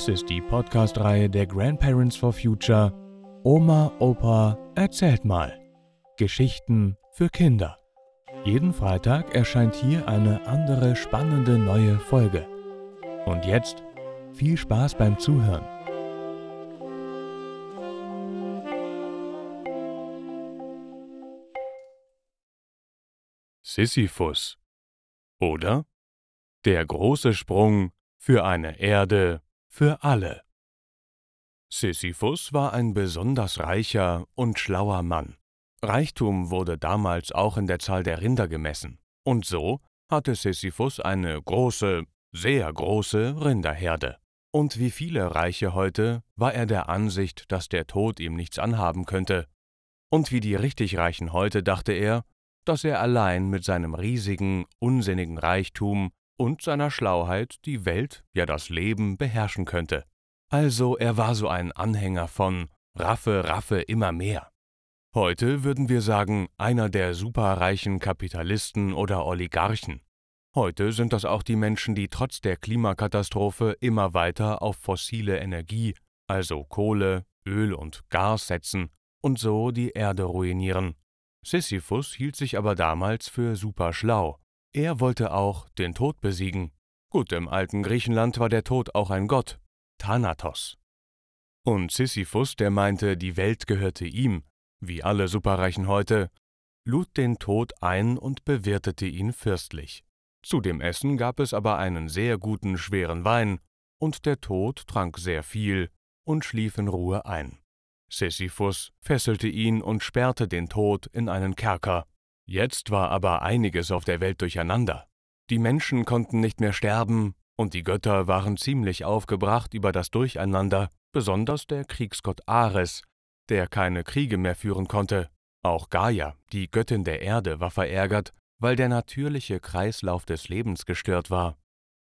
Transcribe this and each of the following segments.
Dies ist die Podcast-Reihe der Grandparents for Future Oma, Opa, erzählt mal. Geschichten für Kinder. Jeden Freitag erscheint hier eine andere spannende neue Folge. Und jetzt viel Spaß beim Zuhören. Sisyphus oder Der große Sprung für eine Erde für alle. Sisyphus war ein besonders reicher und schlauer Mann. Reichtum wurde damals auch in der Zahl der Rinder gemessen, und so hatte Sisyphus eine große, sehr große Rinderherde. Und wie viele Reiche heute war er der Ansicht, dass der Tod ihm nichts anhaben könnte. Und wie die richtig Reichen heute dachte er, dass er allein mit seinem riesigen, unsinnigen Reichtum und seiner Schlauheit die Welt, ja das Leben beherrschen könnte. Also er war so ein Anhänger von Raffe, Raffe immer mehr. Heute würden wir sagen, einer der superreichen Kapitalisten oder Oligarchen. Heute sind das auch die Menschen, die trotz der Klimakatastrophe immer weiter auf fossile Energie, also Kohle, Öl und Gas setzen und so die Erde ruinieren. Sisyphus hielt sich aber damals für super schlau er wollte auch den Tod besiegen. Gut, im alten Griechenland war der Tod auch ein Gott, Thanatos. Und Sisyphus, der meinte, die Welt gehörte ihm, wie alle Superreichen heute, lud den Tod ein und bewirtete ihn fürstlich. Zu dem Essen gab es aber einen sehr guten schweren Wein, und der Tod trank sehr viel und schlief in Ruhe ein. Sisyphus fesselte ihn und sperrte den Tod in einen Kerker, Jetzt war aber einiges auf der Welt durcheinander. Die Menschen konnten nicht mehr sterben, und die Götter waren ziemlich aufgebracht über das Durcheinander, besonders der Kriegsgott Ares, der keine Kriege mehr führen konnte. Auch Gaia, die Göttin der Erde, war verärgert, weil der natürliche Kreislauf des Lebens gestört war.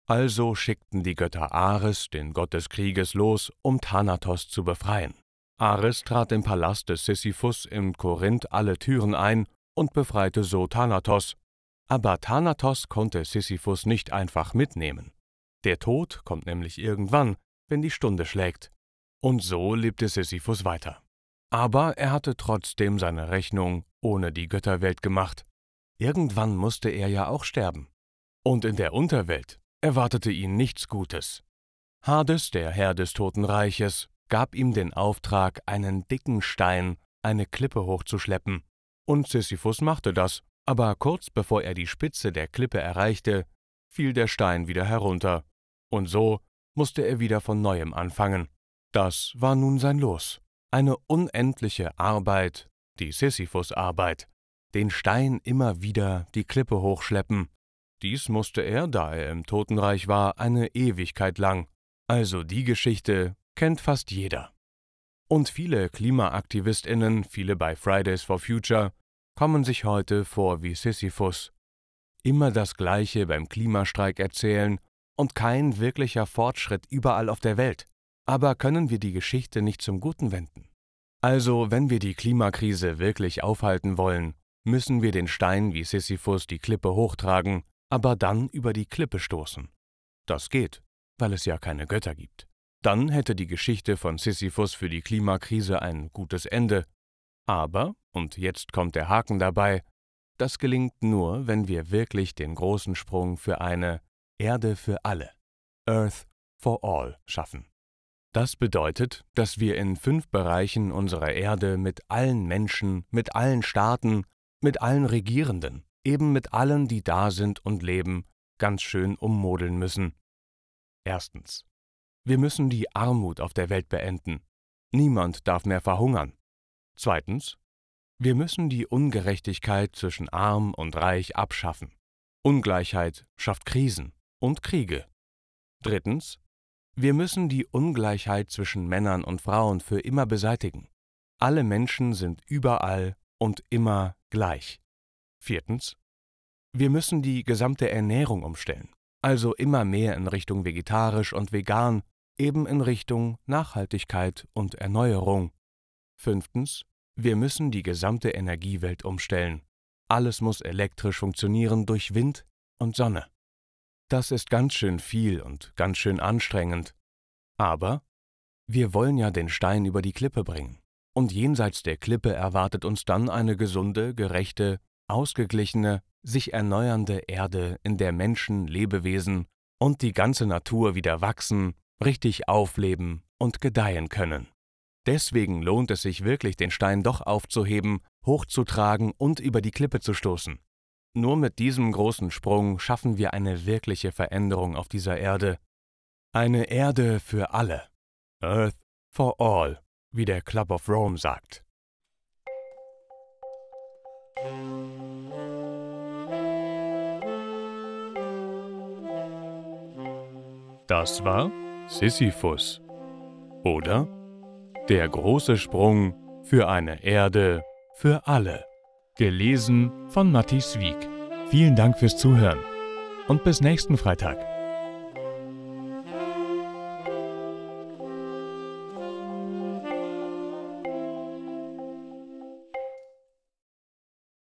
Also schickten die Götter Ares, den Gott des Krieges, los, um Thanatos zu befreien. Ares trat im Palast des Sisyphus in Korinth alle Türen ein und befreite so Thanatos. Aber Thanatos konnte Sisyphus nicht einfach mitnehmen. Der Tod kommt nämlich irgendwann, wenn die Stunde schlägt. Und so lebte Sisyphus weiter. Aber er hatte trotzdem seine Rechnung ohne die Götterwelt gemacht. Irgendwann musste er ja auch sterben. Und in der Unterwelt erwartete ihn nichts Gutes. Hades, der Herr des Totenreiches, gab ihm den Auftrag, einen dicken Stein, eine Klippe hochzuschleppen. Und Sisyphus machte das, aber kurz bevor er die Spitze der Klippe erreichte, fiel der Stein wieder herunter, und so musste er wieder von neuem anfangen. Das war nun sein Los. Eine unendliche Arbeit, die Sisyphus-Arbeit, den Stein immer wieder die Klippe hochschleppen. Dies musste er, da er im Totenreich war, eine Ewigkeit lang. Also die Geschichte kennt fast jeder. Und viele KlimaaktivistInnen, viele bei Fridays for Future, kommen sich heute vor wie Sisyphus. Immer das Gleiche beim Klimastreik erzählen und kein wirklicher Fortschritt überall auf der Welt. Aber können wir die Geschichte nicht zum Guten wenden? Also, wenn wir die Klimakrise wirklich aufhalten wollen, müssen wir den Stein wie Sisyphus die Klippe hochtragen, aber dann über die Klippe stoßen. Das geht, weil es ja keine Götter gibt. Dann hätte die Geschichte von Sisyphus für die Klimakrise ein gutes Ende. Aber, und jetzt kommt der Haken dabei, das gelingt nur, wenn wir wirklich den großen Sprung für eine Erde für alle, Earth for All, schaffen. Das bedeutet, dass wir in fünf Bereichen unserer Erde mit allen Menschen, mit allen Staaten, mit allen Regierenden, eben mit allen, die da sind und leben, ganz schön ummodeln müssen. Erstens. Wir müssen die Armut auf der Welt beenden. Niemand darf mehr verhungern. Zweitens. Wir müssen die Ungerechtigkeit zwischen arm und reich abschaffen. Ungleichheit schafft Krisen und Kriege. Drittens. Wir müssen die Ungleichheit zwischen Männern und Frauen für immer beseitigen. Alle Menschen sind überall und immer gleich. Viertens. Wir müssen die gesamte Ernährung umstellen, also immer mehr in Richtung vegetarisch und vegan eben in Richtung Nachhaltigkeit und Erneuerung. Fünftens. Wir müssen die gesamte Energiewelt umstellen. Alles muss elektrisch funktionieren durch Wind und Sonne. Das ist ganz schön viel und ganz schön anstrengend. Aber wir wollen ja den Stein über die Klippe bringen. Und jenseits der Klippe erwartet uns dann eine gesunde, gerechte, ausgeglichene, sich erneuernde Erde, in der Menschen, Lebewesen und die ganze Natur wieder wachsen, richtig aufleben und gedeihen können. Deswegen lohnt es sich wirklich, den Stein doch aufzuheben, hochzutragen und über die Klippe zu stoßen. Nur mit diesem großen Sprung schaffen wir eine wirkliche Veränderung auf dieser Erde. Eine Erde für alle. Earth for all, wie der Club of Rome sagt. Das war Sisyphus. Oder Der große Sprung für eine Erde für alle. Gelesen von Matthias Wieck. Vielen Dank fürs Zuhören und bis nächsten Freitag.